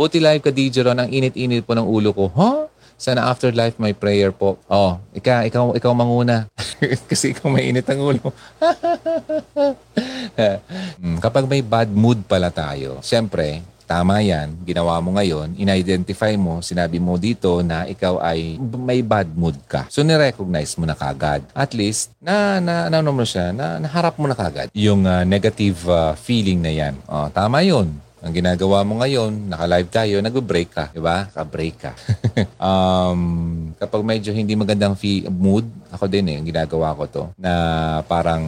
Buti live ka, DJ Ron. Ang init-init po ng ulo ko. Huh? Sana afterlife may prayer po. Oh, ikaw, ikaw, ikaw manguna. Kasi ikaw mainit ang ulo. Hmm, Kapag may bad mood pala tayo, syempre, tama yan, ginawa mo ngayon, in-identify mo, sinabi mo dito na ikaw ay may bad mood ka. So, nirecognize mo na kagad. At least, na, na, na ano mo siya, na, naharap mo na kagad yung ah, negative ah, feeling na yan. Oh, tama yun. Ang ginagawa mo ngayon, naka-live tayo, nag-break ka, di ba? Ka-break ka. um, kapag medyo hindi magandang fee- mood, ako din eh, ang ginagawa ko to, na parang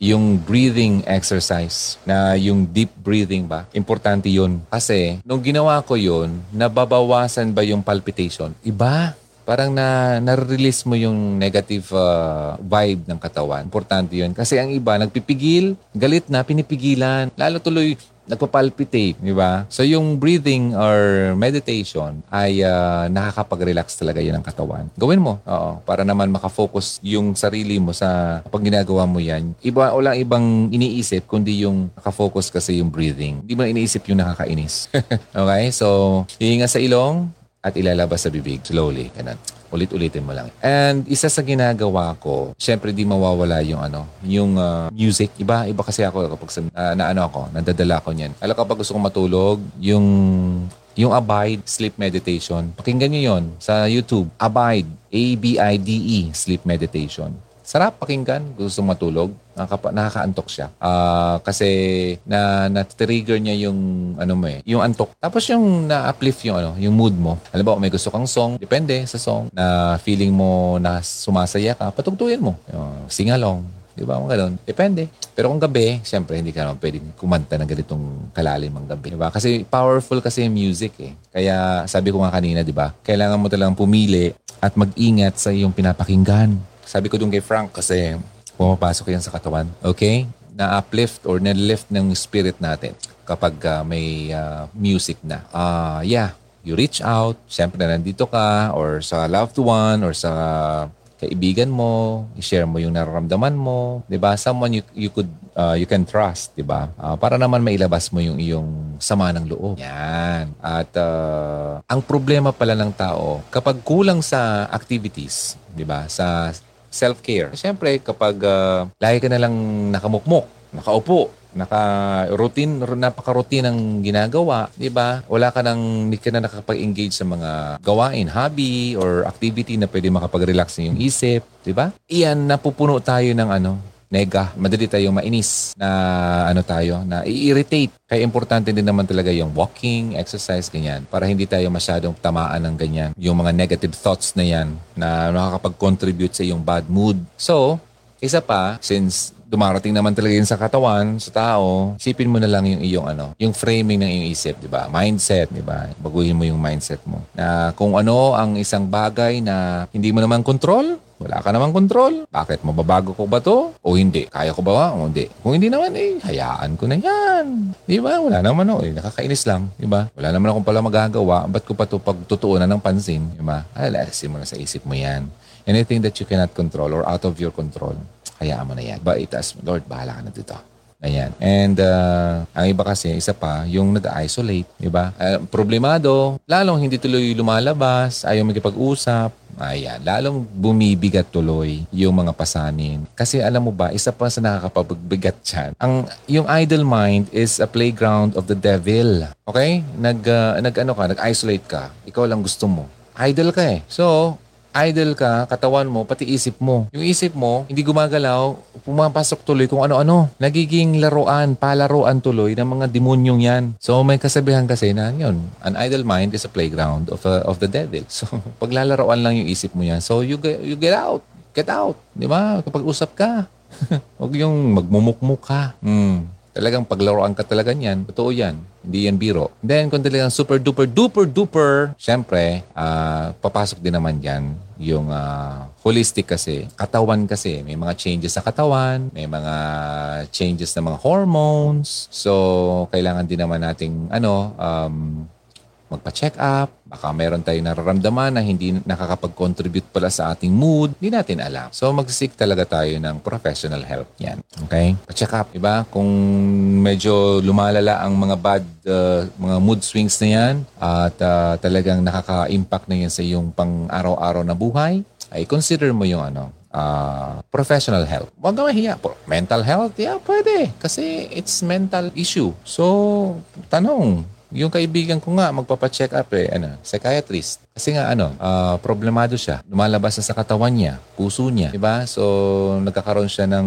yung breathing exercise, na yung deep breathing ba, importante yun. Kasi, nung ginawa ko yun, nababawasan ba yung palpitation? Iba. Parang na, na-release mo yung negative uh, vibe ng katawan. Importante yun. Kasi ang iba, nagpipigil, galit na, pinipigilan. Lalo tuloy, nagpapalpitate, di ba? So yung breathing or meditation ay uh, nakakapag-relax talaga yan ng katawan. Gawin mo, oo, para naman makafocus yung sarili mo sa pag ginagawa mo yan. Iba, wala ibang iniisip kundi yung nakafocus kasi yung breathing. Hindi mo iniisip yung nakakainis. okay? So, hihinga sa ilong, at ilalabas sa bibig slowly. Ganun. Ulit-ulitin mo lang. And isa sa ginagawa ko, syempre di mawawala yung ano, yung uh, music. Iba, iba kasi ako kapag sa, uh, na ano ako, nadadala ko niyan. Alam kapag gusto kong matulog, yung yung Abide Sleep Meditation. Pakinggan niyo yon sa YouTube. Abide, A-B-I-D-E, Sleep Meditation. Sarap pakinggan, gusto matulog, nakaka- nakakaantok siya. Ah, kasi na na-trigger niya yung ano mo eh, yung antok. Tapos yung na-uplift yung ano, yung mood mo. Alam ba, may gusto kang song, depende sa song na feeling mo na sumasaya ka, patugtuyin mo. Yung sing along, Di ba? Mga ganun. Depende. Pero kung gabi, siyempre hindi ka naman pwedeng kumanta ng ganitong kalalim ang gabi. Di ba? Kasi powerful kasi yung music eh. Kaya sabi ko nga kanina, di ba? Kailangan mo talagang pumili at mag-ingat sa iyong pinapakinggan. Sabi ko dun kay Frank kasi pumapasok yan sa katawan. Okay? Na-uplift or na-lift ng spirit natin kapag ah, may ah, music na. Ah, yeah. You reach out, siyempre nandito ka or sa loved one or sa kaibigan mo, i-share mo yung nararamdaman mo, 'di ba? Someone you you could uh, you can trust, 'di ba? Ah, para naman mailabas mo yung iyong sama ng loob. Yan. At uh, ang problema pala ng tao kapag kulang sa activities, 'di ba? Sa self-care. Siyempre, kapag uh, lagi ka na lang nakamukmok, nakaupo, naka-routine, napaka-routine ang ginagawa, di ba? Wala ka nang, hindi ka na nakakapag-engage sa mga gawain, hobby, or activity na pwede makapag-relax ng iyong isip, di ba? Iyan, napupuno tayo ng ano, nega, madali tayong mainis na ano tayo, na i-irritate. Kaya importante din naman talaga yung walking, exercise, ganyan. Para hindi tayo masyadong tamaan ng ganyan. Yung mga negative thoughts na yan na nakakapag-contribute sa iyong bad mood. So, isa pa, since dumarating naman talaga yun sa katawan, sa tao, isipin mo na lang yung iyong ano, yung framing ng iyong isip, di ba? Mindset, di ba? Baguhin mo yung mindset mo. Na kung ano ang isang bagay na hindi mo naman control, wala ka namang control. Bakit? Mababago ko ba to? O hindi? Kaya ko ba? O hindi? Kung hindi naman, eh, hayaan ko na yan. Di ba? Wala naman ako. Eh. Nakakainis lang. Di ba? Wala naman akong pala magagawa. Ba't ko pa to pagtutuunan ng pansin? Di ba? Ay, lasin mo na sa isip mo yan. Anything that you cannot control or out of your control, hayaan mo na yan. Ba, itaas mo. Lord, bahala ka na dito. Ayan. And uh, ang iba kasi, isa pa, yung nag-isolate, di ba? Uh, problemado, lalong hindi tuloy lumalabas, ayaw magkipag-usap, ayan, lalong bumibigat tuloy yung mga pasanin. Kasi alam mo ba, isa pa sa nakakapagbigat dyan, ang, yung idle mind is a playground of the devil. Okay? Nag, uh, nag ano ka, nag-isolate ka, ikaw lang gusto mo. Idle ka eh. So, idle ka, katawan mo, pati isip mo. Yung isip mo, hindi gumagalaw, pumapasok tuloy kung ano-ano. Nagiging laruan, palaruan tuloy ng mga demonyong yan. So may kasabihan kasi na yun, an idle mind is a playground of, a, of the devil. So paglalaroan lang yung isip mo yan. So you you get out. Get out. Di ba? Kapag usap ka. Huwag yung magmumukmuk ka. Hmm. Talagang paglaruan ka talaga niyan. Totoo yan. Hindi yan biro. Then, kung talagang super duper duper duper, syempre, ah, papasok din naman yan yung ah, holistic kasi. Katawan kasi. May mga changes sa katawan. May mga changes na mga hormones. So, kailangan din naman nating ano, um, magpa-check up, baka meron tayong nararamdaman na hindi nakakapag-contribute pala sa ating mood, hindi natin alam. So mag-seek talaga tayo ng professional help yan. Okay? Pa-check up, diba? Kung medyo lumalala ang mga bad, uh, mga mood swings na yan at uh, talagang nakaka-impact na yan sa iyong pang-araw-araw na buhay, ay consider mo yung ano, uh, professional help. Huwag ka mahiya. Mental health, yeah, pwede. Kasi it's mental issue. So, tanong, yung kaibigan ko nga, magpapacheck up eh, ano, psychiatrist. Kasi nga ano, uh, problemado siya. Lumalabas na sa katawan niya, puso niya, di ba? So, nagkakaroon siya ng,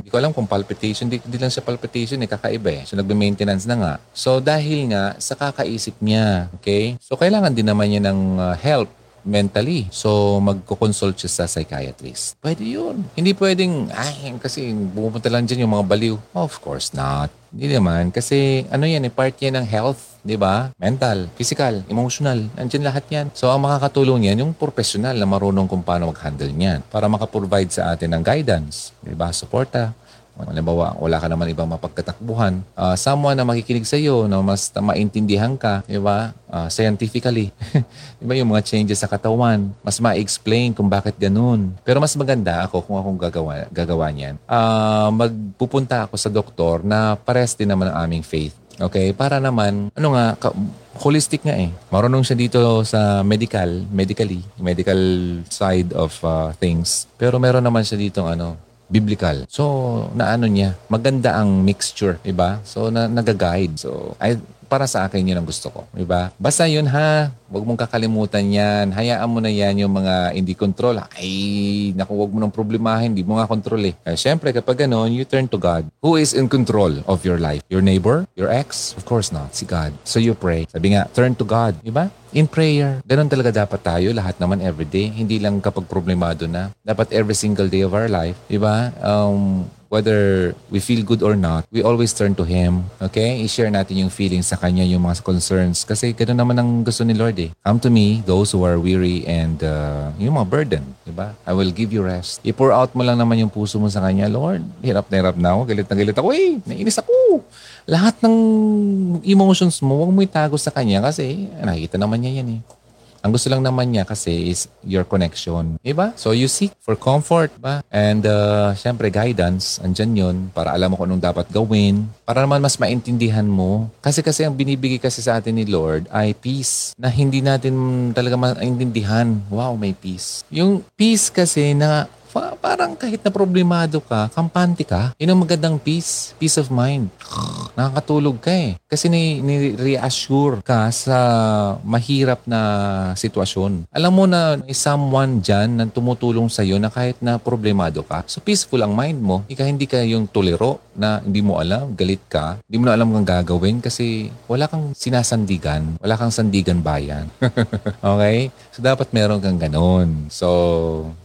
hindi ko alam kung palpitation, hindi, hindi lang siya palpitation eh, kakaiba eh. So, nagbe-maintenance na nga. So, dahil nga sa kakaisip niya, okay? So, kailangan din naman niya ng uh, help mentally. So, magko-consult siya sa psychiatrist. Pwede yun. Hindi pwedeng, ay, kasi pumunta lang dyan yung mga baliw. Of course not. Hindi naman. Kasi ano yan, eh, part yan ng health. Di ba? Mental, physical, emotional. Nandiyan lahat yan. So, ang makakatulong yan, yung professional na marunong kung paano mag-handle niyan para makaprovide sa atin ng guidance. Di ba? Suporta Halimbawa, wala ka naman ibang mapagkatakbuhan. Uh, someone na makikinig sa iyo, na mas maintindihan ka, di ba? Uh, scientifically. di ba yung mga changes sa katawan, mas ma-explain kung bakit ganun. Pero mas maganda ako kung akong gagawa, gagawa niyan. Uh, magpupunta ako sa doktor na pares din naman ang aming faith. Okay? Para naman, ano nga, ka- holistic nga eh. Marunong siya dito sa medical, medically, medical side of uh, things. Pero meron naman siya dito ano, biblical. So, naano niya, maganda ang mixture, 'di ba? So, na, nag-guide. So, ay para sa akin yun ang gusto ko. Diba? Basta yun ha, huwag mong kakalimutan yan. Hayaan mo na yan yung mga hindi control. Ay, naku, huwag mo nang problemahin. Hindi mo nga control eh. eh Siyempre, kapag gano'n, you turn to God. Who is in control of your life? Your neighbor? Your ex? Of course not. Si God. So you pray. Sabi nga, turn to God. Diba? In prayer. Ganon talaga dapat tayo. Lahat naman everyday. Hindi lang kapag problemado na. Dapat every single day of our life. Diba? Um, whether we feel good or not, we always turn to Him. Okay? I-share natin yung feelings sa Kanya, yung mga concerns. Kasi ganoon naman ang gusto ni Lord eh. Come to me, those who are weary and uh, yung mga burden. Diba? I will give you rest. I-pour out mo lang naman yung puso mo sa Kanya. Lord, hirap na hirap na ako. Galit na galit ako eh. Nainis ako. Lahat ng emotions mo, huwag mo itago sa Kanya kasi nakikita naman niya yan eh. Ang gusto lang naman niya kasi is your connection. Diba? So you seek for comfort ba? And uh, syempre guidance, andyan yun para alam mo kung anong dapat gawin. Para naman mas maintindihan mo. Kasi kasi ang binibigay kasi sa atin ni Lord ay peace na hindi natin talaga maintindihan. Wow, may peace. Yung peace kasi na parang kahit na problemado ka, kampante ka, yun ang magandang peace, peace of mind. Nakakatulog ka eh. Kasi ni-reassure ka sa mahirap na sitwasyon. Alam mo na may someone dyan na tumutulong sa iyo na kahit na problemado ka, so peaceful ang mind mo. Ika hindi ka yung tolero na hindi mo alam, galit ka, hindi mo na alam kang gagawin kasi wala kang sinasandigan, wala kang sandigan bayan. okay? So dapat meron kang ganun. So,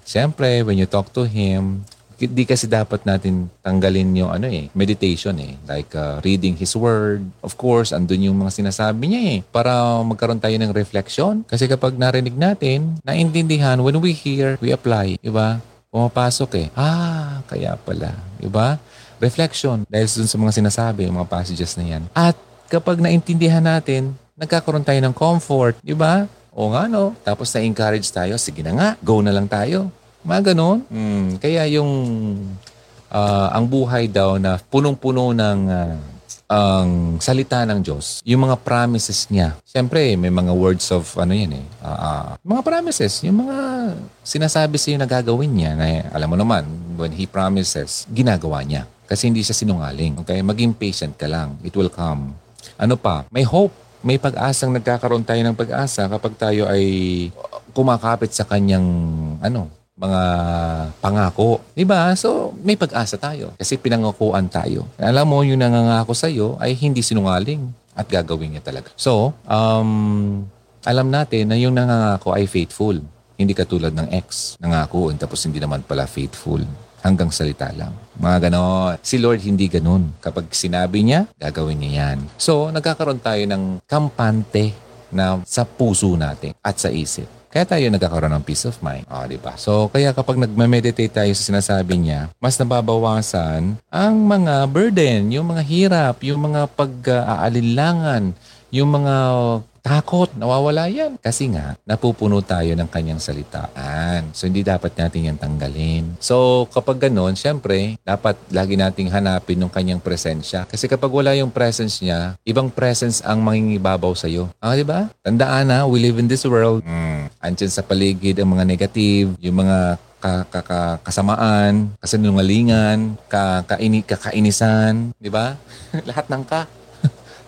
siyempre, when you talk to Him, di kasi dapat natin tanggalin yung ano eh, meditation eh. Like uh, reading His Word. Of course, andun yung mga sinasabi niya eh. Para magkaroon tayo ng reflection. Kasi kapag narinig natin, naintindihan, when we hear, we apply. Diba? Pumapasok eh. Ah, kaya pala. Diba? Reflection. Dahil dun sa mga sinasabi, yung mga passages na yan. At kapag naintindihan natin, nagkakaroon tayo ng comfort. Diba? O nga no. Tapos na-encourage tayo, sige na nga, go na lang tayo. Mga ganon. Mm, kaya yung uh, ang buhay daw na punong-puno ng uh, ang salita ng Diyos, yung mga promises niya. Siyempre, may mga words of ano yan eh. Uh, uh, mga promises, yung mga sinasabi sa iyo na gagawin niya na alam mo naman, when He promises, ginagawa niya. Kasi hindi siya sinungaling. Okay? Maging patient ka lang. It will come. Ano pa? May hope. May pag-asang nagkakaroon tayo ng pag-asa kapag tayo ay kumakapit sa kanyang ano, mga pangako. Diba? So, may pag-asa tayo. Kasi pinangakuan tayo. Alam mo, yung nangangako sa'yo ay hindi sinungaling at gagawin niya talaga. So, um, alam natin na yung nangangako ay faithful. Hindi katulad ng ex. Nangakuan tapos hindi naman pala faithful. Hanggang salita lang. Mga ganon. Si Lord hindi ganon. Kapag sinabi niya, gagawin niya yan. So, nagkakaroon tayo ng kampante na sa puso natin at sa isip. Kaya tayo nagkakaroon ng peace of mind. O, oh, di ba? So, kaya kapag nagme-meditate tayo sa sinasabi niya, mas nababawasan ang mga burden, yung mga hirap, yung mga pag-aalinlangan, yung mga Takot, nawawala yan. Kasi nga, napupuno tayo ng kanyang salitaan. So, hindi dapat natin yan tanggalin. So, kapag ganon, syempre, dapat lagi nating hanapin yung kanyang presensya. Kasi kapag wala yung presence niya, ibang presence ang mangingibabaw sa'yo. Ah, di ba? Tandaan na, we live in this world. Mm. Andyan sa paligid ang mga negative, yung mga ka, ka, ka, kasamaan, kasinungalingan, ka, kaini, kakainisan, di ba? Lahat ng ka.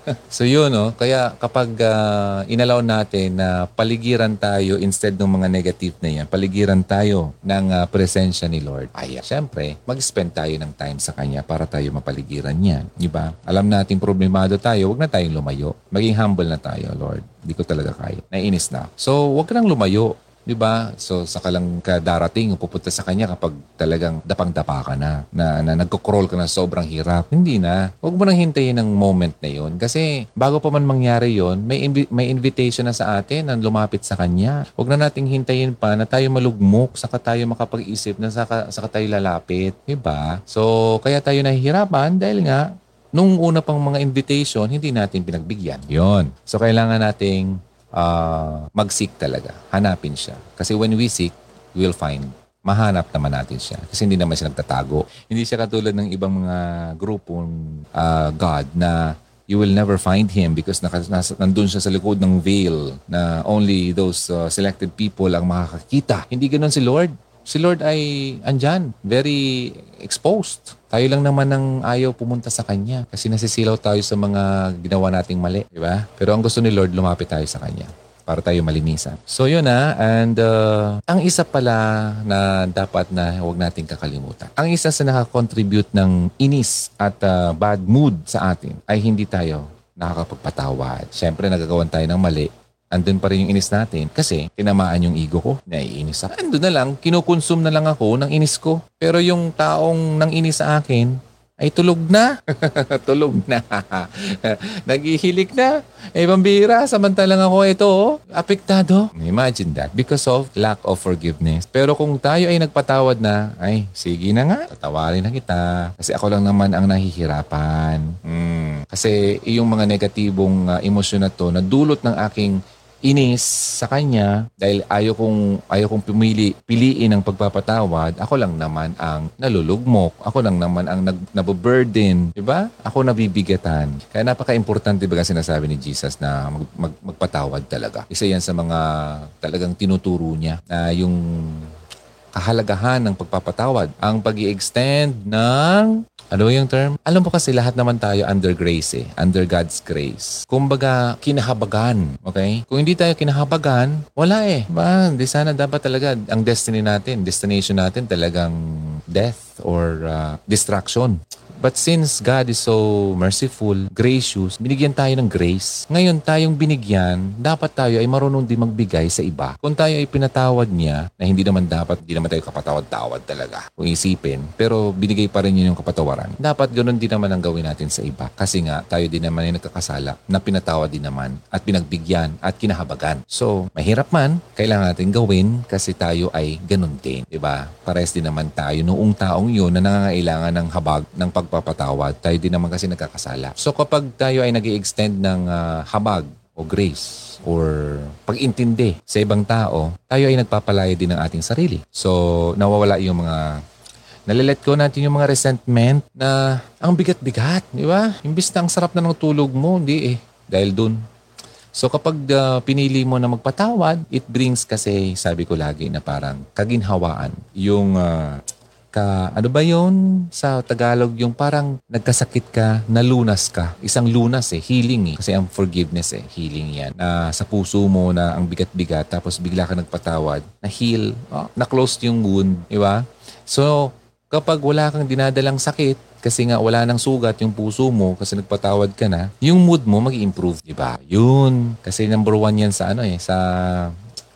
so yun, no? kaya kapag uh, inalaw natin na paligiran tayo instead ng mga negative na yan, paligiran tayo ng uh, presensya ni Lord, ay syempre, mag-spend tayo ng time sa Kanya para tayo mapaligiran yan. Di ba? Alam natin problemado tayo, wag na tayong lumayo. Maging humble na tayo, Lord. Hindi ko talaga kaya. Naiinis na. So, wag ka nang lumayo. Di ba? So, saka lang ka darating, pupunta sa kanya kapag talagang dapang-dapa ka na, na, na nagko-crawl ka na sobrang hirap. Hindi na. Huwag mo nang hintayin ng moment na yon Kasi bago pa man mangyari yon may, invi- may invitation na sa atin na lumapit sa kanya. Huwag na nating hintayin pa na tayo malugmok, saka tayo makapag-isip na saka, saka tayo lalapit. Di ba? So, kaya tayo nahihirapan dahil nga, nung una pang mga invitation, hindi natin pinagbigyan. Yon. So, kailangan nating uh, mag-seek talaga. Hanapin siya. Kasi when we seek, we will find. Mahanap naman natin siya. Kasi hindi naman siya nagtatago. Hindi siya katulad ng ibang mga grupong uh, God na you will never find him because naka, nasa, nandun siya sa likod ng veil na only those uh, selected people ang makakakita. Hindi ganoon si Lord. Si Lord ay andyan, very exposed. Tayo lang naman ang ayaw pumunta sa Kanya kasi nasisilaw tayo sa mga ginawa nating mali, di ba? Pero ang gusto ni Lord, lumapit tayo sa Kanya para tayo malinisan. So yun na, and uh, ang isa pala na dapat na huwag nating kakalimutan. Ang isa sa nakakontribute ng inis at uh, bad mood sa atin ay hindi tayo nakakapagpatawad. Siyempre, nagagawan tayo ng mali andun pa rin yung inis natin kasi tinamaan yung ego ko. Naiinis ako. Andun na lang, kinukonsume na lang ako ng inis ko. Pero yung taong nang inis sa akin, ay tulog na. tulog na. Naghihilik na. Eh, pambira, samantalang ako ito, oh, apektado. Imagine that. Because of lack of forgiveness. Pero kung tayo ay nagpatawad na, ay, sige na nga, tatawarin na kita. Kasi ako lang naman ang nahihirapan. Hmm. Kasi yung mga negatibong uh, emosyon na to, na dulot ng aking inis sa kanya dahil ayaw kong, ayaw kong pumili, piliin ang pagpapatawad, ako lang naman ang nalulugmok. Ako lang naman ang nag, nabuburden. Diba? Ako nabibigatan. Kaya napaka-importante ba sinasabi ni Jesus na mag, mag, magpatawad talaga. Isa yan sa mga talagang tinuturo niya na yung kahalagahan ng pagpapatawad. Ang pag extend ng ano yung term? Alam mo kasi lahat naman tayo under grace eh. Under God's grace. Kumbaga, kinahabagan. Okay? Kung hindi tayo kinahabagan, wala eh. Ba, di sana dapat talaga ang destiny natin, destination natin talagang death or uh, destruction. But since God is so merciful, gracious, binigyan tayo ng grace. Ngayon tayong binigyan, dapat tayo ay marunong din magbigay sa iba. Kung tayo ay pinatawad niya, na hindi naman dapat, hindi naman tayo kapatawad-tawad talaga kung isipin, pero binigay pa rin yun yung kapatawaran. Dapat ganun din naman ang gawin natin sa iba. Kasi nga, tayo din naman ay nagkakasala na pinatawad din naman at pinagbigyan at kinahabagan. So, mahirap man, kailangan natin gawin kasi tayo ay ganun din. Diba? Pares din naman tayo noong taong yun na nangangailangan ng habag, ng pag pagpapatawad. Tayo din naman kasi nagkakasala. So kapag tayo ay nag extend ng uh, habag o grace or pag-intindi sa ibang tao, tayo ay nagpapalaya din ng ating sarili. So nawawala yung mga nalilet ko natin yung mga resentment na ang bigat-bigat, di ba? Imbis na ang sarap na ng tulog mo, hindi eh. Dahil dun. So kapag uh, pinili mo na magpatawad, it brings kasi, sabi ko lagi na parang kaginhawaan. Yung uh, ka, ano ba yon sa Tagalog, yung parang nagkasakit ka, nalunas ka. Isang lunas eh, healing eh. Kasi ang forgiveness eh, healing yan. Na sa puso mo na ang bigat-bigat, tapos bigla ka nagpatawad, na heal, oh, na close yung wound, di ba? So, kapag wala kang dinadalang sakit, kasi nga wala nang sugat yung puso mo kasi nagpatawad ka na, yung mood mo mag-improve, di ba? Yun. Kasi number one yan sa ano eh, sa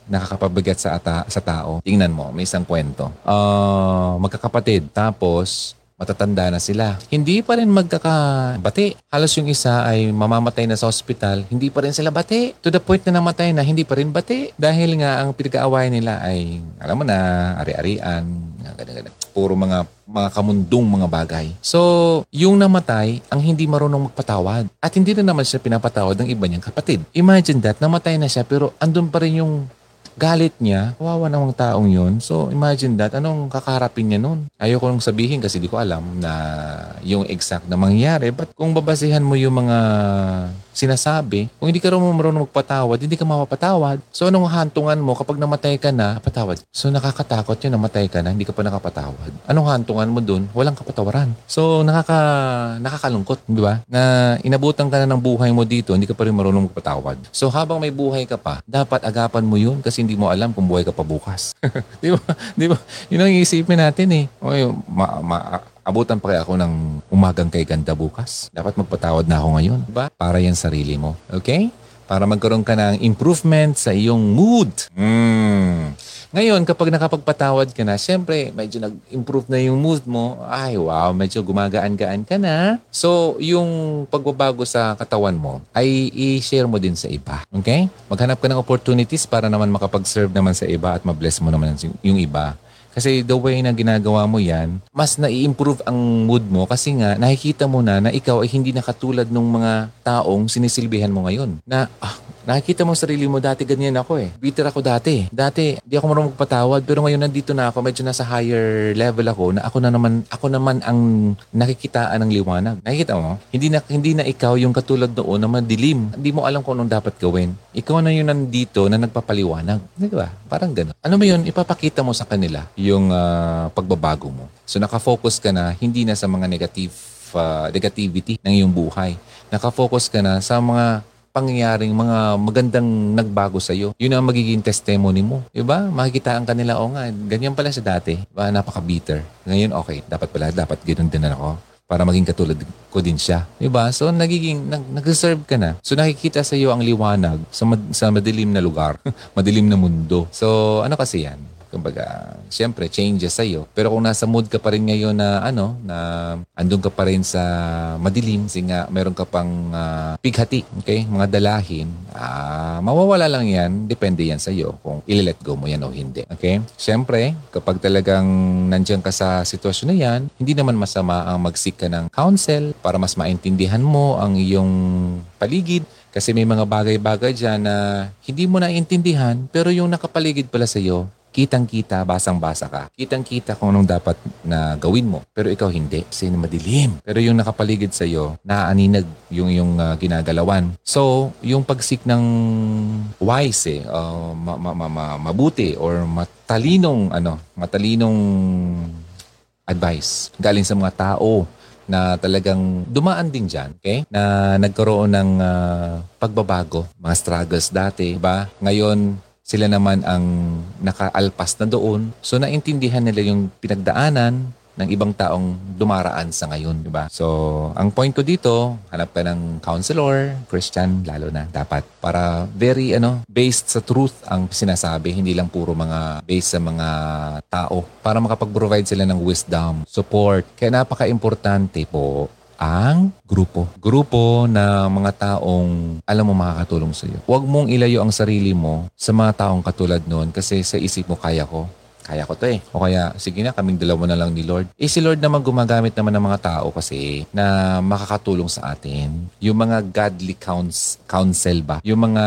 nakakapabigat sa, ata, sa tao. Tingnan mo, may isang kwento. Uh, magkakapatid, tapos matatanda na sila. Hindi pa rin magkakabati. Halos yung isa ay mamamatay na sa ospital, hindi pa rin sila bati. To the point na namatay na, hindi pa rin bati. Dahil nga ang pinag-aawayan nila ay, alam mo na, ari-arian, ganyan-ganyan puro mga mga kamundong mga bagay. So, yung namatay ang hindi marunong magpatawad. At hindi na naman siya pinapatawad ng iba niyang kapatid. Imagine that, namatay na siya pero andun pa rin yung galit niya, kawawa namang taong yun. So, imagine that. Anong kakaharapin niya nun? Ayoko nung sabihin kasi di ko alam na yung exact na mangyayari. But kung babasihan mo yung mga sinasabi, kung hindi ka rin marunong magpatawad, hindi ka mapapatawad. So, anong hantungan mo kapag namatay ka na, patawad? So, nakakatakot yun, namatay ka na, hindi ka pa nakapatawad. Anong hantungan mo dun? Walang kapatawaran. So, nakaka, nakakalungkot, di ba? Na inabutan ka na ng buhay mo dito, hindi ka pa rin marunong magpatawad. So, habang may buhay ka pa, dapat agapan mo yun kasi hindi mo alam kung buhay ka pa bukas. di ba? Di ba? Yun ang iisipin natin eh. Okay, ma, ma, abutan pa kaya ako ng umagang kay ganda bukas. Dapat magpatawad na ako ngayon. Diba? Para yan sarili mo. Okay? Para magkaroon ka ng improvement sa iyong mood. Mm. Ngayon, kapag nakapagpatawad ka na, syempre, medyo nag-improve na yung mood mo. Ay, wow, medyo gumagaan-gaan ka na. So, yung pagbabago sa katawan mo, ay i-share mo din sa iba. Okay? Maghanap ka ng opportunities para naman makapag-serve naman sa iba at ma-bless mo naman yung iba. Kasi the way na ginagawa mo yan, mas nai-improve ang mood mo kasi nga nakikita mo na na ikaw ay hindi na katulad ng mga taong sinisilbihan mo ngayon. Na, ah, nakikita mo sarili mo, dati ganyan ako eh. Bitter ako dati. Dati, di ako marunong magpatawad. Pero ngayon nandito na ako, medyo nasa higher level ako na ako na naman, ako naman ang nakikitaan ng liwanag. Nakikita mo? Hindi na, hindi na ikaw yung katulad noon na madilim. Hindi mo alam kung anong dapat gawin. Ikaw na yung nandito na nagpapaliwanag. Di ba? Parang gano'n. Ano mo yun? Ipapakita mo sa kanila yung uh, pagbabago mo. So nakafocus ka na hindi na sa mga negative uh, negativity ng iyong buhay. Nakafocus ka na sa mga pangyayaring mga magandang nagbago sa iyo. Yun ang magiging testimony mo. Diba? Makikitaan ka nila, o nga, ganyan pala siya dati. Diba? Napaka-bitter. Ngayon, okay, dapat pala, dapat ganun din na ako para maging katulad ko din siya. Diba? So, nagiging, nag, nag-reserve ka na. So, nakikita sa iyo ang liwanag sa, mad, sa madilim na lugar, madilim na mundo. So, ano kasi yan? Kumbaga, siyempre, changes sa'yo. Pero kung nasa mood ka pa rin ngayon na, ano, na andun ka pa rin sa madilim, kasi nga, meron ka pang uh, pighati, okay? Mga dalahin, uh, mawawala lang yan. Depende yan sa'yo kung ililet go mo yan o hindi. Okay? Siyempre, kapag talagang nandiyan ka sa sitwasyon na yan, hindi naman masama ang mag-seek ka ng counsel para mas maintindihan mo ang iyong paligid kasi may mga bagay-bagay dyan na hindi mo naiintindihan pero yung nakapaligid pala sa iyo, kitang-kita, basang-basa ka. Kitang-kita kung anong dapat na gawin mo. Pero ikaw hindi. Kasi madilim. Pero yung nakapaligid sa iyo, naaaninag yung yung uh, ginagalawan. So, yung pagsik ng wise eh, uh, ma- ma- ma- ma- mabuti or matalinong ano, matalinong advice galing sa mga tao na talagang dumaan din dyan, okay? Na nagkaroon ng uh, pagbabago, mga struggles dati, ba? Ngayon, sila naman ang nakaalpas na doon. So naintindihan nila yung pinagdaanan ng ibang taong dumaraan sa ngayon, di ba? So, ang point ko dito, hanap ka ng counselor, Christian lalo na dapat para very ano, based sa truth ang sinasabi, hindi lang puro mga based sa mga tao para makapag-provide sila ng wisdom, support. Kaya napaka-importante po ang grupo. Grupo na mga taong alam mo makakatulong sa iyo. Huwag mong ilayo ang sarili mo sa mga taong katulad noon kasi sa isip mo kaya ko kaya ko to eh. O kaya, sige na, kaming dalawa na lang ni Lord. Eh si Lord naman gumagamit naman ng mga tao kasi na makakatulong sa atin. Yung mga godly counts, counsel ba? Yung mga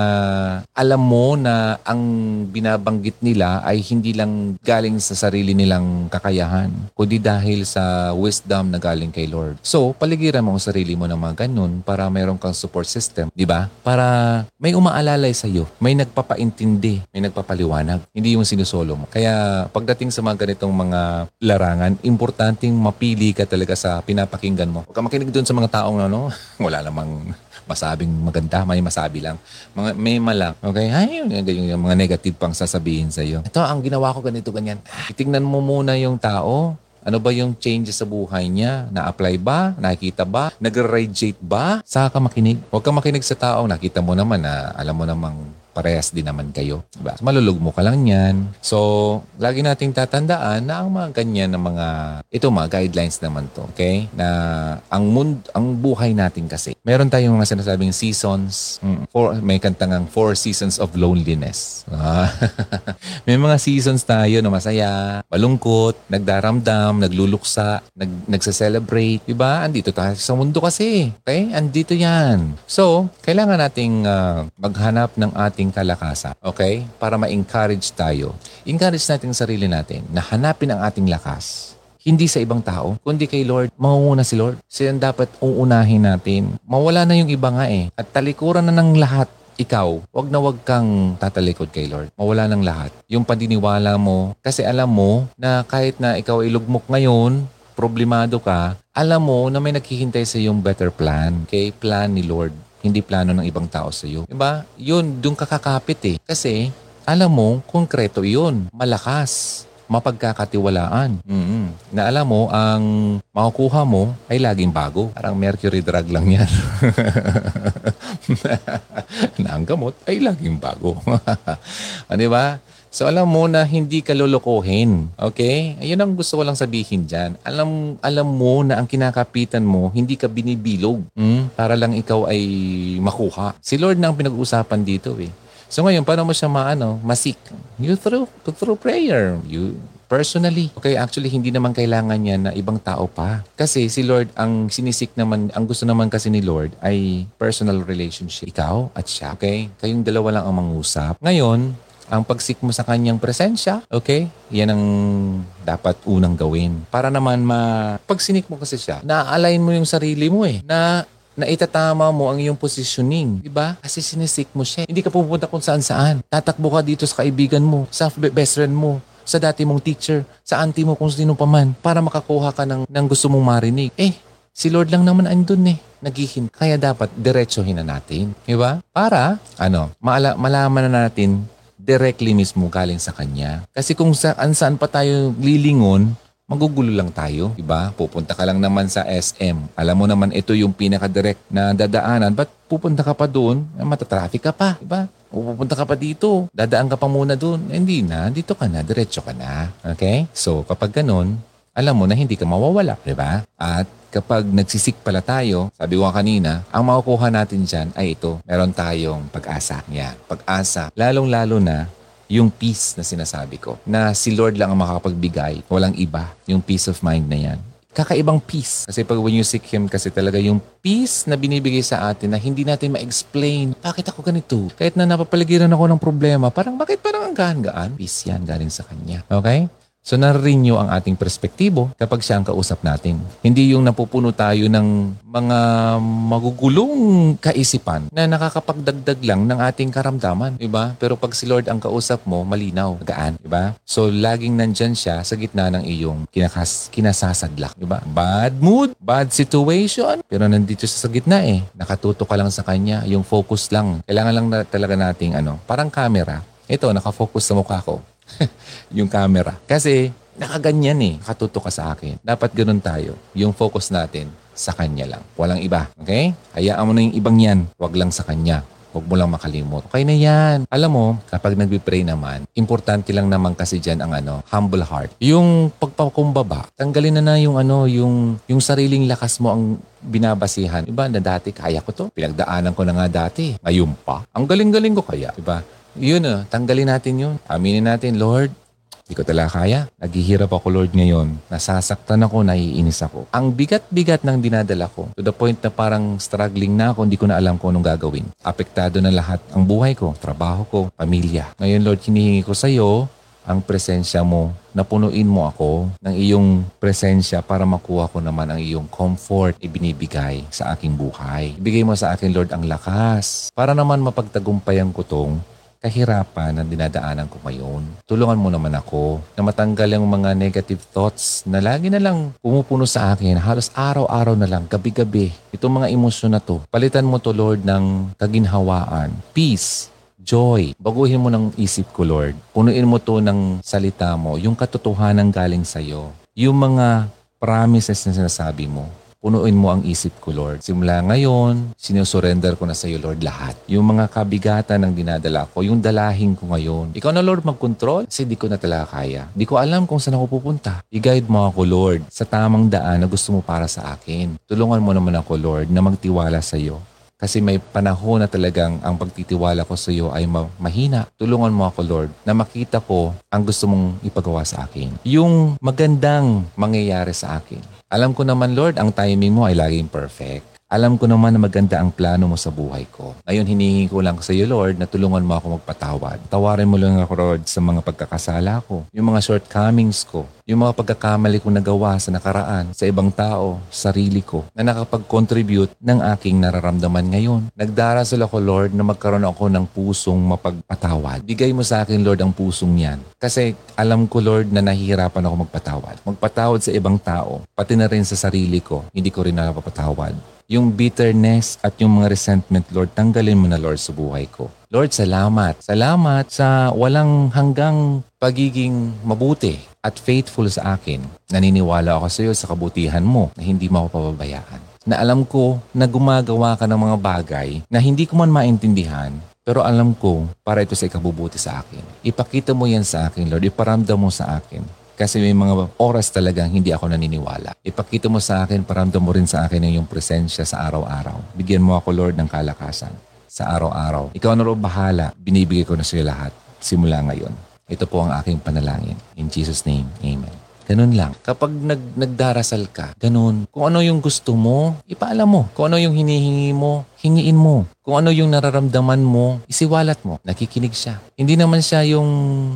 alam mo na ang binabanggit nila ay hindi lang galing sa sarili nilang kakayahan, kundi dahil sa wisdom na galing kay Lord. So, paligiran mo ang sarili mo ng mga ganun para mayroon kang support system, di ba? Para may umaalalay sa iyo, may nagpapaintindi, may nagpapaliwanag, hindi yung sinusolo mo. Kaya pagdating sa mga ganitong mga larangan, importanteng mapili ka talaga sa pinapakinggan mo. Huwag ka makinig doon sa mga taong ano, wala namang masabing maganda, may masabi lang. Mga, may malang. Okay? Ay, yung, yung mga negative pang sasabihin sa iyo. Ito, ang ginawa ko ganito, ganyan. Tingnan mo muna yung tao. Ano ba yung changes sa buhay niya? Na-apply ba? Nakikita ba? Nag-radiate ba? Saka ka makinig. Huwag ka makinig sa tao. Nakita mo naman na alam mo namang parehas din naman kayo. Diba? Malulugmo ka lang yan. So, lagi nating tatandaan na ang mga ganyan na mga, ito mga guidelines naman to, okay? Na ang mund, ang buhay natin kasi, meron tayong mga sinasabing seasons, mm, four, may kantangang four seasons of loneliness. Ah. may mga seasons tayo na masaya, malungkot, nagdaramdam, nagluluksa, nag, nagsa-celebrate, diba? Andito tayo sa mundo kasi, okay? Andito yan. So, kailangan nating uh, maghanap ng ating kalakasan, okay? Para ma-encourage tayo. Encourage natin ang sarili natin na hanapin ang ating lakas. Hindi sa ibang tao, kundi kay Lord. Mangunguna si Lord. Siya ang dapat uunahin natin. Mawala na yung iba nga eh. At talikuran na ng lahat ikaw, wag na wag kang tatalikod kay Lord. Mawala ng lahat. Yung paniniwala mo, kasi alam mo na kahit na ikaw ay lugmok ngayon, problemado ka, alam mo na may naghihintay sa yung better plan. Okay? Plan ni Lord. Hindi plano ng ibang tao sa iyo. Diba? Yun, doon kakakapit eh. Kasi, alam mo, konkreto yun. Malakas mapagkakatiwalaan. Mm-hmm. Na alam mo, ang makukuha mo ay laging bago. Parang mercury drug lang yan. na ang gamot ay laging bago. o, di ba? So alam mo na hindi ka lolokohin. Okay? Ayun ang gusto ko lang sabihin dyan. Alam, alam mo na ang kinakapitan mo, hindi ka binibilog. Hmm? Para lang ikaw ay makuha. Si Lord na ang pinag-uusapan dito eh. So ngayon, paano mo siya maano, masik? You through, through prayer. You, personally. Okay, actually hindi naman kailangan niya na ibang tao pa. Kasi si Lord ang sinisik naman, ang gusto naman kasi ni Lord ay personal relationship. Ikaw at siya. Okay? Kayong dalawa lang ang mangusap. Ngayon, ang pagsik mo sa kanyang presensya, okay? Yan ang dapat unang gawin. Para naman ma pagsinik mo kasi siya, na-align mo yung sarili mo eh. Na na itatama mo ang iyong positioning. Di ba? Kasi sinisik mo siya. Hindi ka pupunta kung saan saan. Tatakbo ka dito sa kaibigan mo, sa best friend mo, sa dati mong teacher, sa auntie mo kung sino pa man, para makakuha ka ng, ng gusto mong marinig. Eh, si Lord lang naman andun eh. Naghihin. Kaya dapat diretsohin na natin. Di ba? Para, ano, maala, malaman na natin directly mismo galing sa Kanya. Kasi kung saan saan pa tayo lilingon, magugulo lang tayo, di ba? Pupunta ka lang naman sa SM. Alam mo naman ito yung pinaka-direct na dadaanan. Ba't pupunta ka pa doon? Matatraffic ka pa, di ba? Pupunta ka pa dito. Dadaan ka pa muna doon. Eh, hindi na. Dito ka na. Diretso ka na. Okay? So, kapag ganun, alam mo na hindi ka mawawala, di ba? At kapag nagsisik pala tayo, sabi ko kanina, ang makukuha natin dyan ay ito. Meron tayong pag-asa. Yan, pag-asa. Lalong-lalo na yung peace na sinasabi ko. Na si Lord lang ang makapagbigay. Walang iba. Yung peace of mind na yan. Kakaibang peace. Kasi pag when you seek Him, kasi talaga yung peace na binibigay sa atin na hindi natin ma-explain. Bakit ako ganito? Kahit na napapaligiran ako ng problema, parang bakit parang ang gaan-gaan? Peace yan galing sa Kanya. Okay? So na-renew ang ating perspektibo kapag siya ang kausap natin. Hindi yung napupuno tayo ng mga magugulong kaisipan na nakakapagdagdag lang ng ating karamdaman. Diba? Pero pag si Lord ang kausap mo, malinaw, gaan. Diba? So laging nandyan siya sa gitna ng iyong kinakas, kinasasadlak. Diba? Bad mood, bad situation. Pero nandito siya sa gitna eh. Nakatuto ka lang sa kanya. Yung focus lang. Kailangan lang na, talaga nating ano, parang camera. Ito, nakafocus sa mukha ko yung camera. Kasi nakaganyan eh. Katuto ka sa akin. Dapat ganun tayo. Yung focus natin sa kanya lang. Walang iba. Okay? Hayaan mo na yung ibang yan. Huwag lang sa kanya. Huwag mo lang makalimot. Okay na yan. Alam mo, kapag nagbe-pray naman, importante lang naman kasi dyan ang ano, humble heart. Yung pagpakumbaba, tanggalin na na yung ano, yung, yung sariling lakas mo ang binabasihan. Iba na dati, kaya ko to. Pinagdaanan ko na nga dati. Ngayon pa. Ang galing-galing ko kaya. Diba? Yun uh, tanggalin natin yun. Aminin natin, Lord, hindi ko talaga kaya. Naghihirap ako, Lord, ngayon. Nasasaktan ako, naiinis ako. Ang bigat-bigat ng dinadala ko. To the point na parang struggling na ako, hindi ko na alam kung anong gagawin. Apektado na lahat ang buhay ko, trabaho ko, pamilya. Ngayon, Lord, hinihingi ko sa iyo ang presensya mo. Napunuin mo ako ng iyong presensya para makuha ko naman ang iyong comfort ibinibigay sa aking buhay. Ibigay mo sa akin, Lord, ang lakas para naman mapagtagumpayan ko tong kahirapan na dinadaanan ko ngayon. Tulungan mo naman ako na matanggal yung mga negative thoughts na lagi na lang pumupuno sa akin. Halos araw-araw na lang, gabi-gabi. Itong mga emosyon na to. Palitan mo to, Lord, ng kaginhawaan, peace, joy. Baguhin mo ng isip ko, Lord. Punuin mo to ng salita mo, yung katotohanan galing sa'yo. Yung mga promises na sinasabi mo. Punuin mo ang isip ko, Lord. Simula ngayon, sinusurrender ko na sa iyo, Lord, lahat. Yung mga kabigatan ng dinadala ko, yung dalahin ko ngayon. Ikaw na, Lord, mag-control kasi di ko na talaga kaya. Di ko alam kung saan ako pupunta. I-guide mo ako, Lord, sa tamang daan na gusto mo para sa akin. Tulungan mo naman ako, Lord, na magtiwala sa iyo. Kasi may panahon na talagang ang pagtitiwala ko sa iyo ay ma- mahina. Tulungan mo ako, Lord, na makita ko ang gusto mong ipagawa sa akin. Yung magandang mangyayari sa akin. Alam ko naman, Lord, ang timing mo ay laging perfect. Alam ko naman na maganda ang plano mo sa buhay ko. Ngayon, hinihingi ko lang sa iyo, Lord, na tulungan mo ako magpatawad. Tawarin mo lang ako, Lord, sa mga pagkakasala ko, yung mga shortcomings ko, yung mga pagkakamali kong nagawa sa nakaraan, sa ibang tao, sarili ko, na nakapag-contribute ng aking nararamdaman ngayon. Nagdarasal ako, Lord, na magkaroon ako ng pusong mapagpatawad. Bigay mo sa akin, Lord, ang pusong yan. Kasi alam ko, Lord, na nahihirapan ako magpatawad. Magpatawad sa ibang tao, pati na rin sa sarili ko, hindi ko rin napapatawad yung bitterness at yung mga resentment, Lord, tanggalin mo na, Lord, sa buhay ko. Lord, salamat. Salamat sa walang hanggang pagiging mabuti at faithful sa akin. Naniniwala ako sa iyo sa kabutihan mo na hindi mo ako pababayaan. Na alam ko na gumagawa ka ng mga bagay na hindi ko man maintindihan, pero alam ko para ito sa ikabubuti sa akin. Ipakita mo yan sa akin, Lord. Iparamdam mo sa akin. Kasi may mga oras talagang hindi ako naniniwala. Ipakita mo sa akin, paramdam mo rin sa akin ang iyong presensya sa araw-araw. Bigyan mo ako, Lord, ng kalakasan sa araw-araw. Ikaw na rin bahala. Binibigay ko na sa iyo lahat simula ngayon. Ito po ang aking panalangin. In Jesus' name, Amen. Ganun lang. Kapag nag, nagdarasal ka, ganun. Kung ano yung gusto mo, ipaalam mo. Kung ano yung hinihingi mo, hingiin mo. Kung ano yung nararamdaman mo, isiwalat mo. Nakikinig siya. Hindi naman siya yung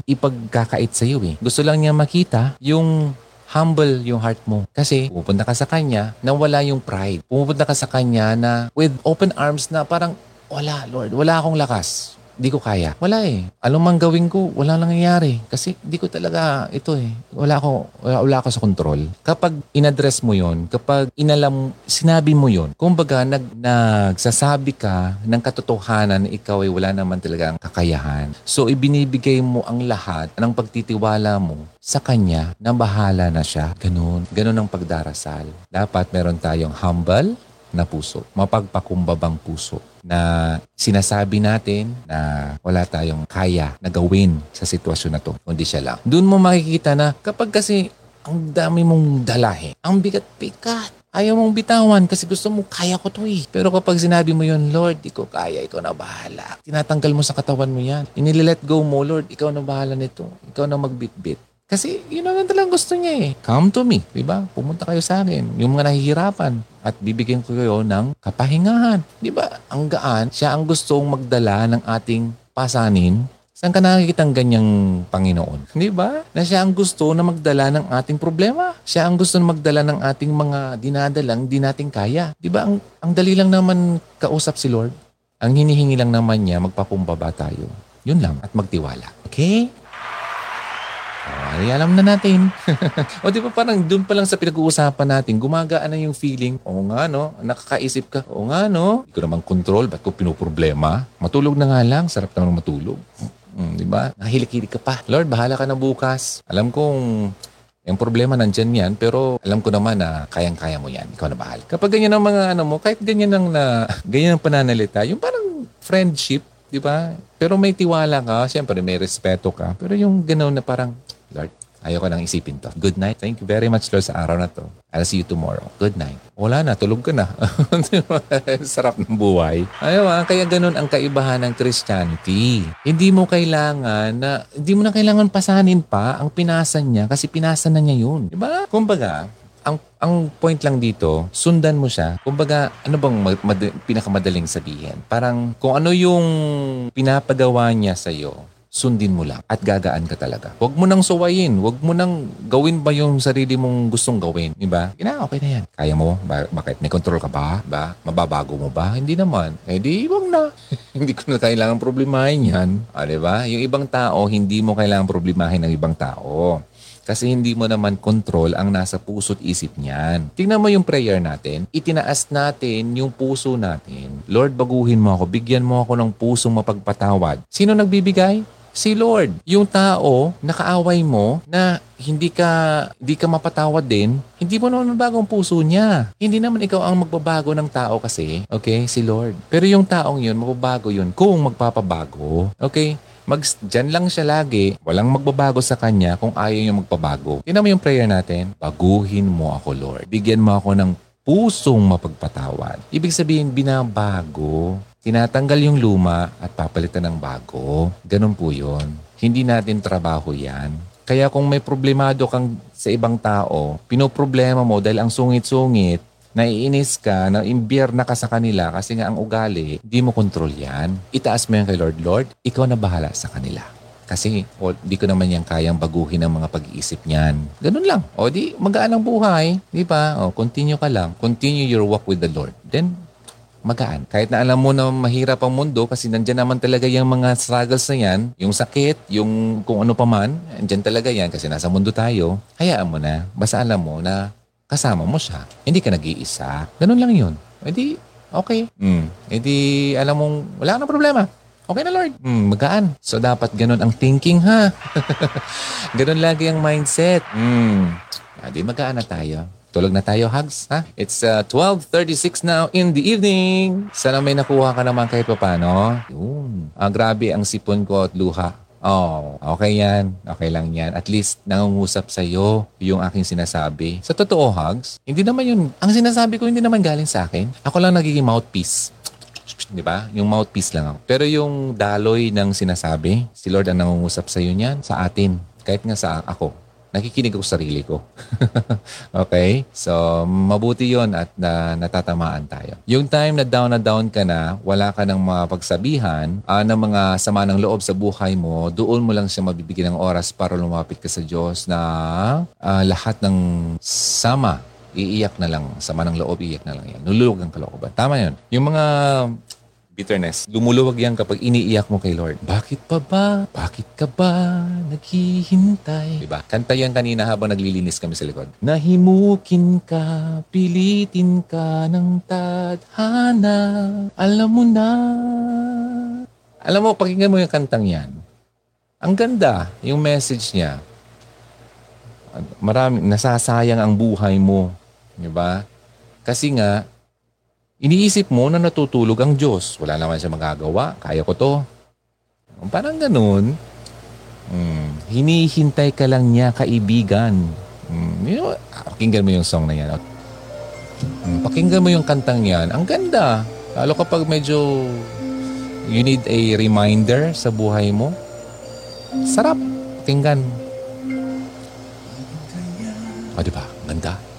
ipagkakait sa iyo eh. Gusto lang niya makita yung humble yung heart mo. Kasi pupunta ka sa kanya na wala yung pride. Pupunta ka sa kanya na with open arms na parang, wala, Lord, wala akong lakas di ko kaya. Wala eh. Alam mang gawin ko, wala lang nangyayari. Kasi di ko talaga ito eh. Wala ako, wala, wala ako sa control. Kapag inaddress mo yon, kapag inalam, sinabi mo yon, kumbaga nag, nagsasabi ka ng katotohanan na ikaw ay wala naman talagang kakayahan. So ibinibigay mo ang lahat ng pagtitiwala mo sa Kanya na bahala na siya. Ganun. Ganun ang pagdarasal. Dapat meron tayong humble, na puso, mapagpakumbabang puso na sinasabi natin na wala tayong kaya na gawin sa sitwasyon na to, kundi siya lang. Doon mo makikita na kapag kasi ang dami mong dalahe, ang bigat-bigat, ayaw mong bitawan kasi gusto mo, kaya ko to eh. Pero kapag sinabi mo yon Lord, di ko kaya, ikaw na bahala. Tinatanggal mo sa katawan mo yan. Inilet go mo, Lord, ikaw na bahala nito. Ikaw na magbitbit. Kasi yun naman talagang gusto niya eh. Come to me, di ba? Pumunta kayo sa akin. Yung mga nahihirapan at bibigyan ko kayo ng kapahingahan. Di ba? Ang gaan, siya ang gustong magdala ng ating pasanin. Saan ka nakikita ang ganyang Panginoon? Di ba? Na siya ang gusto na magdala ng ating problema. Siya ang gusto na magdala ng ating mga dinadalang di natin kaya. Di ba? Ang, ang dali lang naman kausap si Lord. Ang hinihingi lang naman niya, magpakumbaba tayo. Yun lang. At magtiwala. Okay? Ay, alam na natin. o di ba parang doon pa lang sa pinag-uusapan natin, gumagaan na yung feeling, oo nga no, nakakaisip ka, oo nga no, hindi ko naman control, ba't ko pinoproblema? Matulog na nga lang, sarap naman matulog. Mm, di ba? Nahilik-hilik ka pa. Lord, bahala ka na bukas. Alam kong yung problema nandyan yan, pero alam ko naman na kayang-kaya mo yan. Ikaw na bahala. Kapag ganyan ang mga ano mo, kahit ganyan ang na, ganyan ang pananalita, yung parang friendship, di ba? Pero may tiwala ka, siyempre may respeto ka. Pero yung gano'n na parang, Lord, ayoko nang isipin to. Good night. Thank you very much, Lord, sa araw na to. I'll see you tomorrow. Good night. Wala na, tulog ka na. Sarap ng buhay. Ayaw ah, kaya ganun ang kaibahan ng Christianity. Hindi mo kailangan na, hindi mo na kailangan pasanin pa ang pinasan niya kasi pinasan na niya yun. Diba? Kumbaga, ang ang point lang dito, sundan mo siya. Kumbaga, ano bang mad, mad, pinakamadaling sabihin? Parang kung ano yung pinapagawa niya sa iyo, sundin mo lang at gagaan ka talaga. Huwag mo nang suwayin. Huwag mo nang gawin ba yung sarili mong gustong gawin. Diba? Ina, okay na yan. Kaya mo? Ba- bakit? May control ka ba? ba? Mababago mo ba? Hindi naman. Eh di, huwag na. hindi ko na kailangan problemahin yan. Ah, diba? Yung ibang tao, hindi mo kailangan problemahin ng ibang tao. Kasi hindi mo naman control ang nasa puso't isip niyan. Tingnan mo yung prayer natin. Itinaas natin yung puso natin. Lord, baguhin mo ako. Bigyan mo ako ng pusong mapagpatawad. Sino nagbibigay? Si Lord. Yung tao, nakaaway mo, na hindi ka, hindi ka mapatawad din, hindi mo naman mabago ang puso niya. Hindi naman ikaw ang magbabago ng tao kasi, okay, si Lord. Pero yung taong yun, mababago yun kung magpapabago. Okay? Mag, dyan lang siya lagi. Walang magbabago sa kanya kung ayaw niya magpabago. Yun naman yung prayer natin. Baguhin mo ako, Lord. Bigyan mo ako ng pusong mapagpatawad. Ibig sabihin, binabago. Tinatanggal yung luma at papalitan ng bago. Ganun po yun. Hindi natin trabaho yan. Kaya kung may problemado kang sa ibang tao, pinoproblema mo dahil ang sungit-sungit, naiinis ka, na imbierna ka sa kanila kasi nga ang ugali, di mo kontrol yan. Itaas mo yan kay Lord. Lord, ikaw na bahala sa kanila. Kasi o, di ko naman yan kayang baguhin ang mga pag-iisip niyan. Ganun lang. O di, magaan ang buhay. Di ba? O, continue ka lang. Continue your walk with the Lord. Then, magaan. Kahit na alam mo na mahirap ang mundo kasi nandyan naman talaga yung mga struggles na yan, yung sakit, yung kung ano pa man, andyan talaga yan kasi nasa mundo tayo, hayaan mo na. Basta alam mo na kasama mo siya. Hindi ka nag-iisa. Ganun lang yun. E okay. Mm. E alam mong wala ka na problema. Okay na Lord. Mm, magaan. So dapat ganun ang thinking ha. ganun lagi ang mindset. Mm. Ah, di magaan na tayo. Tulog na tayo, Hugs. Ha? It's uh, 12.36 now in the evening. Sana may nakuha ka naman kahit pa paano. Yun. Ah, grabe ang sipon ko at luha. Oh, okay yan. Okay lang yan. At least nangungusap sa iyo yung aking sinasabi. Sa totoo, Hugs, hindi naman yun. Ang sinasabi ko hindi naman galing sa akin. Ako lang nagiging mouthpiece. Di ba? Yung mouthpiece lang ako. Pero yung daloy ng sinasabi, si Lord ang nangungusap sa iyo niyan, sa atin. Kahit nga sa ako nakikinig ako sa sarili ko. okay? So, mabuti yon at na, natatamaan tayo. Yung time na down na down ka na, wala ka ng mga pagsabihan uh, ng mga sama ng loob sa buhay mo, doon mo lang siya mabibigyan ng oras para lumapit ka sa Diyos na uh, lahat ng sama iiyak na lang. Sama ng loob, iiyak na lang yan. Nululog ang kalooban. Tama yun. Yung mga bitterness. Lumuluwag yan kapag iniiyak mo kay Lord. Bakit pa ba? Bakit ka ba naghihintay? Diba? Kanta yan kanina habang naglilinis kami sa likod. Nahimukin ka, pilitin ka ng tadhana. Alam mo na. Alam mo, pakinggan mo yung kantang yan. Ang ganda, yung message niya. Marami, nasasayang ang buhay mo. Diba? Kasi nga, Iniisip mo na natutulog ang Diyos. Wala naman siya magagawa. Kaya ko to. Parang ganun. Hmm. Hinihintay ka lang niya, kaibigan. Hmm. You know, pakinggan mo yung song na yan. Hmm. Pakinggan mo yung kantang yan. Ang ganda. Lalo kapag medyo you need a reminder sa buhay mo. Sarap. Pakinggan. O, oh, diba? Ganda.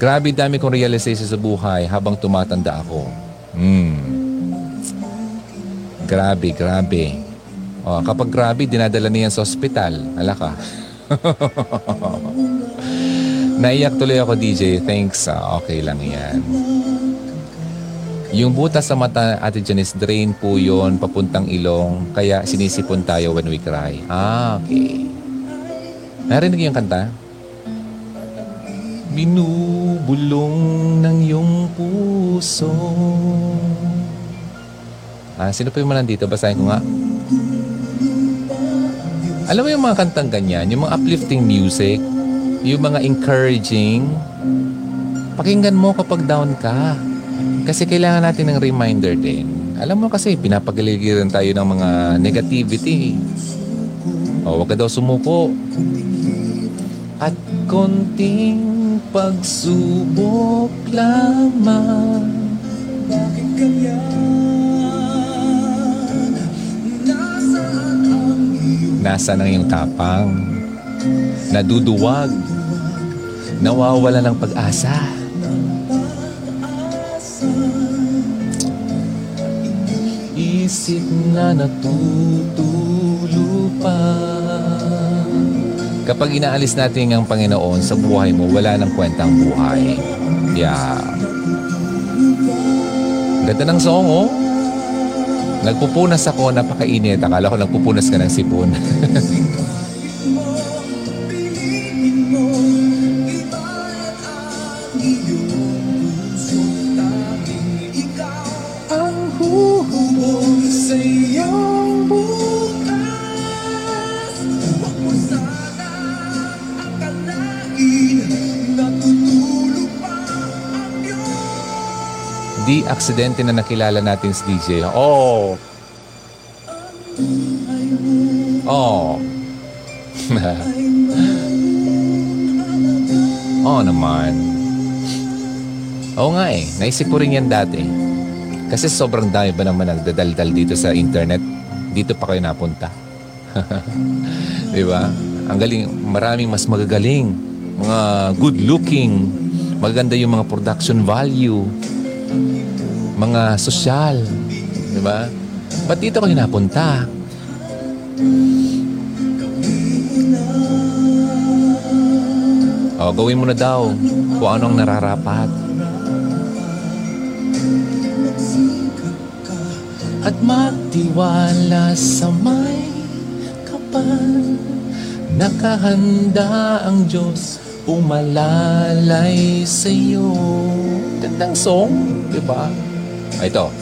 Grabe dami kong realization sa buhay habang tumatanda ako. Hmm. Grabe, grabe. O, kapag grabe, dinadala niyan sa ospital. Hala ka. Naiyak tuloy ako, DJ. Thanks. Ah, okay lang yan. Yung butas sa mata, Ate Janice, drain po yon papuntang ilong. Kaya sinisipon tayo when we cry. Ah, okay. Narinig yung kanta? Binubulong ng iyong puso. Ah, sino pa yung mga nandito? Basahin ko nga. Alam mo yung mga kantang ganyan, yung mga uplifting music, yung mga encouraging, pakinggan mo kapag down ka. Kasi kailangan natin ng reminder din. Alam mo kasi, pinapagaligiran tayo ng mga negativity. O, wag ka daw sumuko. At konting pagsubok lamang. Bakit kaya Nasaan ang iyong Nasa ng iyong tapang? Naduduwag. Nawawala ng pag-asa. Isip na natutulo pa Kapag inaalis natin ang Panginoon sa buhay mo, wala nang kwentang buhay. Yeah. Ganda ng song, oh. Nagpupunas ako, napakainit. Akala ko nagpupunas ka ng sipon. aksidente na nakilala natin si DJ. Oh! Oh! Oo naman. Oo nga eh. Naisip ko rin yan dati. Kasi sobrang dami ba naman nagdadaldal dito sa internet. Dito pa kayo napunta. Di ba? Ang galing. Maraming mas magagaling. Mga good looking. Maganda yung mga production value. Mga sosyal. Di ba? Ba't dito kayo napunta? O, gawin mo na daw kung anong nararapat. At magtiwala sa may kapal Nakahanda ang Diyos umalalay sa iyo. Gandang song, di ba? Ah, Ito.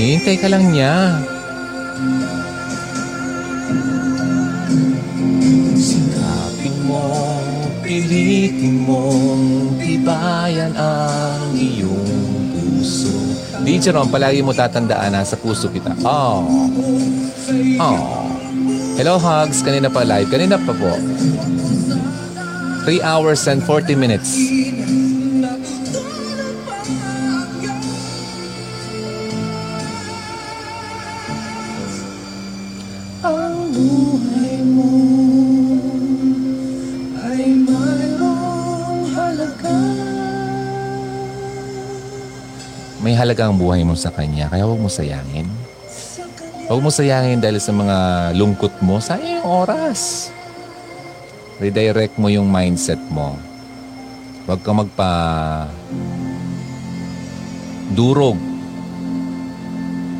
Hintay ka lang niya. Sikapin mo, pilitin mong tibayan ang iyong puso. Di, Jerome, palagi mo tatandaan na sa puso kita. Oh. Oh. Hello, Hugs. Kanina pa live. Kanina pa po. 3 hours and 40 minutes. May halaga ang buhay mo sa Kanya, kaya huwag mo sayangin. Huwag mo sayangin dahil sa mga lungkot mo, sayang yung oras. Redirect mo yung mindset mo. Huwag ka magpa durog.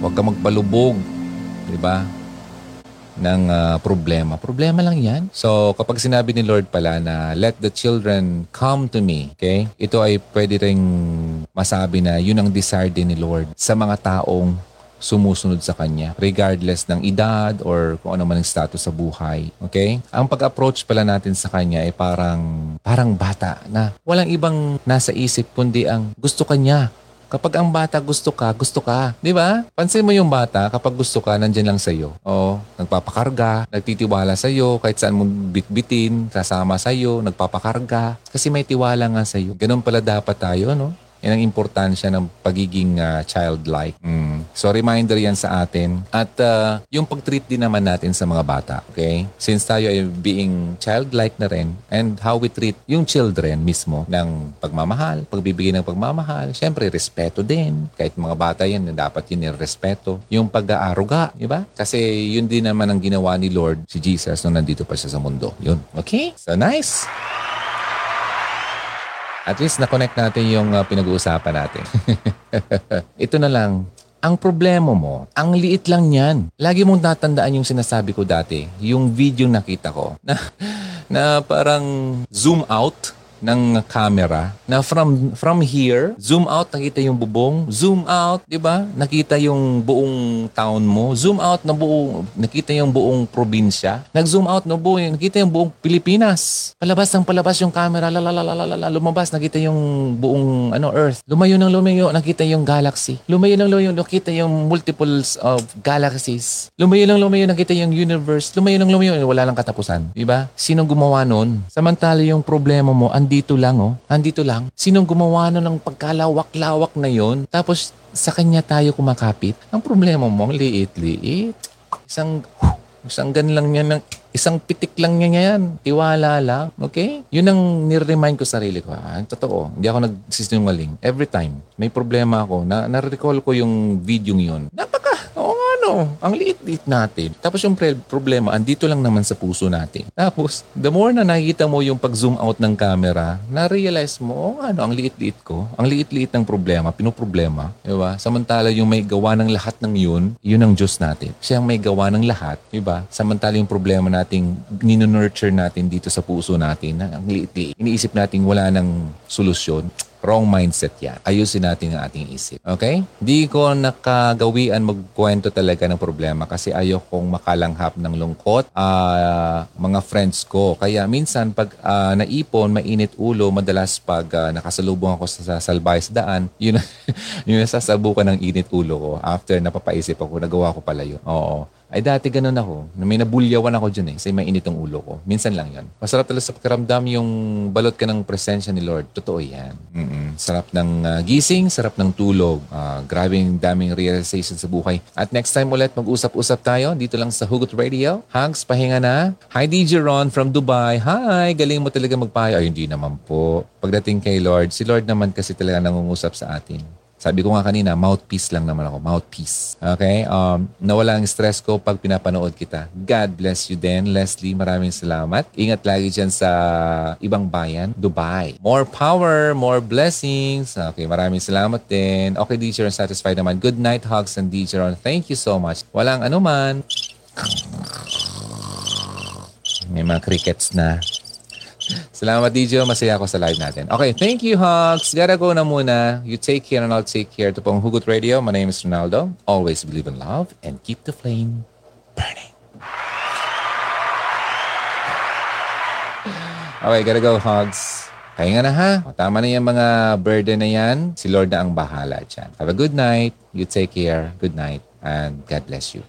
Huwag ka magpalubog. Di ba? ng ah, problema. Problema lang yan. So, kapag sinabi ni Lord pala na let the children come to me, okay? Ito ay pwede ring masabi na yun ang desire din ni Lord sa mga taong sumusunod sa Kanya, regardless ng edad or kung ano man ang status sa buhay. Okay? Ang pag-approach pala natin sa Kanya ay parang, parang bata na walang ibang nasa isip kundi ang gusto Kanya. Kapag ang bata gusto ka, gusto ka. Di ba? Pansin mo yung bata, kapag gusto ka, nandyan lang sa'yo. O, nagpapakarga, nagtitiwala sa'yo, kahit saan mo bitbitin, sasama sa'yo, nagpapakarga. Kasi may tiwala nga sa'yo. Ganun pala dapat tayo, no? Yan ang importansya ng pagiging ah, childlike. Mm. So reminder yan sa atin. At ah, yung pag-treat din naman natin sa mga bata. Okay? Since tayo ay being childlike na rin and how we treat yung children mismo ng pagmamahal, pagbibigay ng pagmamahal, syempre respeto din. Kahit mga bata yan, dapat yun yung respeto. Yung pag-aaruga, di ba? Kasi yun din naman ang ginawa ni Lord, si Jesus, nung nandito pa siya sa mundo. Yun. Okay? So nice. At least na-connect natin yung uh, pinag-uusapan natin. Ito na lang. Ang problema mo, ang liit lang yan. Lagi mong tatandaan yung sinasabi ko dati, yung video nakita ko, na, na parang zoom out ng camera na from from here zoom out nakita yung bubong. Zoom out di ba? Nakita yung buong town mo. Zoom out na buong nakita yung buong probinsya. Nag zoom out na buong nakita yung buong Pilipinas. Palabas ng palabas yung camera la la la la la lumabas nakita yung buong ano earth. Lumayo ng lumayo nakita yung galaxy. Lumayo ng lumayo nakita yung multiples of galaxies. Lumayo ng lumayo nakita yung universe. Lumayo ng lumayo wala lang katapusan di ba? Sinong gumawa nun? Samantala yung problema mo andito lang oh andito lang sinong gumawa nun ng pagkalawak-lawak na yon tapos sa kanya tayo kumakapit ang problema mo ang liit-liit isang isang gan lang yan ng isang pitik lang niya yan. Tiwala lang. Okay? Yun ang nire-remind ko sa sarili ko. Ah, totoo. Hindi ako nagsisinungaling. Every time may problema ako, na na-recall ko yung video yun. Napaka, oo nga no. Ang liit-liit natin. Tapos yung pre- problema, andito lang naman sa puso natin. Tapos, the more na nakikita mo yung pag-zoom out ng camera, na-realize mo, oo nga no, ang liit-liit ko. Ang liit-liit ng problema, pinoproblema. Diba? Samantala yung may gawa ng lahat ng yun, yun ang Diyos natin. Siya ang may gawa ng lahat. Diba? Samantala yung problema nating ninonurture natin dito sa puso natin, na ang liit-liit. Iniisip natin wala ng solusyon. Wrong mindset yan. Ayusin natin ang ating isip. Okay? Di ko nakagawian magkwento talaga ng problema kasi ayokong makalanghap ng lungkot ah, mga friends ko. Kaya minsan pag ah, naipon, mainit ulo, madalas pag ah, nakasalubong ako sa, sa salbay sa daan, yun, yun nasasabukan ng init ulo ko. After napapaisip ako, nagawa ko pala yun. Oo. Ay dati ganun ako. May nabulyawan ako dyan eh. Kasi mainit ang ulo ko. Minsan lang yan. Masarap talaga sa pakiramdam yung balot ka ng presensya ni Lord. Totoo yan. Mm-mm. Sarap ng ah, gising, sarap ng tulog. Ah, grabing daming realization sa buhay. At next time ulit mag-usap-usap tayo dito lang sa Hugot Radio. Hugs, pahinga na. Hi DJ Ron from Dubai. Hi, galing mo talaga magpahay. Ay, hindi naman po. Pagdating kay Lord, si Lord naman kasi talaga nangungusap sa atin. Sabi ko nga kanina, mouthpiece lang naman ako. Mouthpiece. Okay? Um, nawala ang stress ko pag pinapanood kita. God bless you din, Leslie. Maraming salamat. Ingat lagi dyan sa ibang bayan, Dubai. More power, more blessings. Okay, maraming salamat din. Okay, DJ Ron, satisfied naman. Good night, hugs and DJ Ron. Thank you so much. Walang anuman. May mga crickets na. Salamat, DJ. Masaya ako sa live natin. Okay, thank you, Hugs. Gotta go na muna. You take care and I'll take care. Ito pong Hugot Radio. My name is Ronaldo. Always believe in love and keep the flame burning. Okay, gotta go, Hugs. Kaya nga na ha. Tama na yung mga burden na yan. Si Lord na ang bahala dyan. Have a good night. You take care. Good night. And God bless you.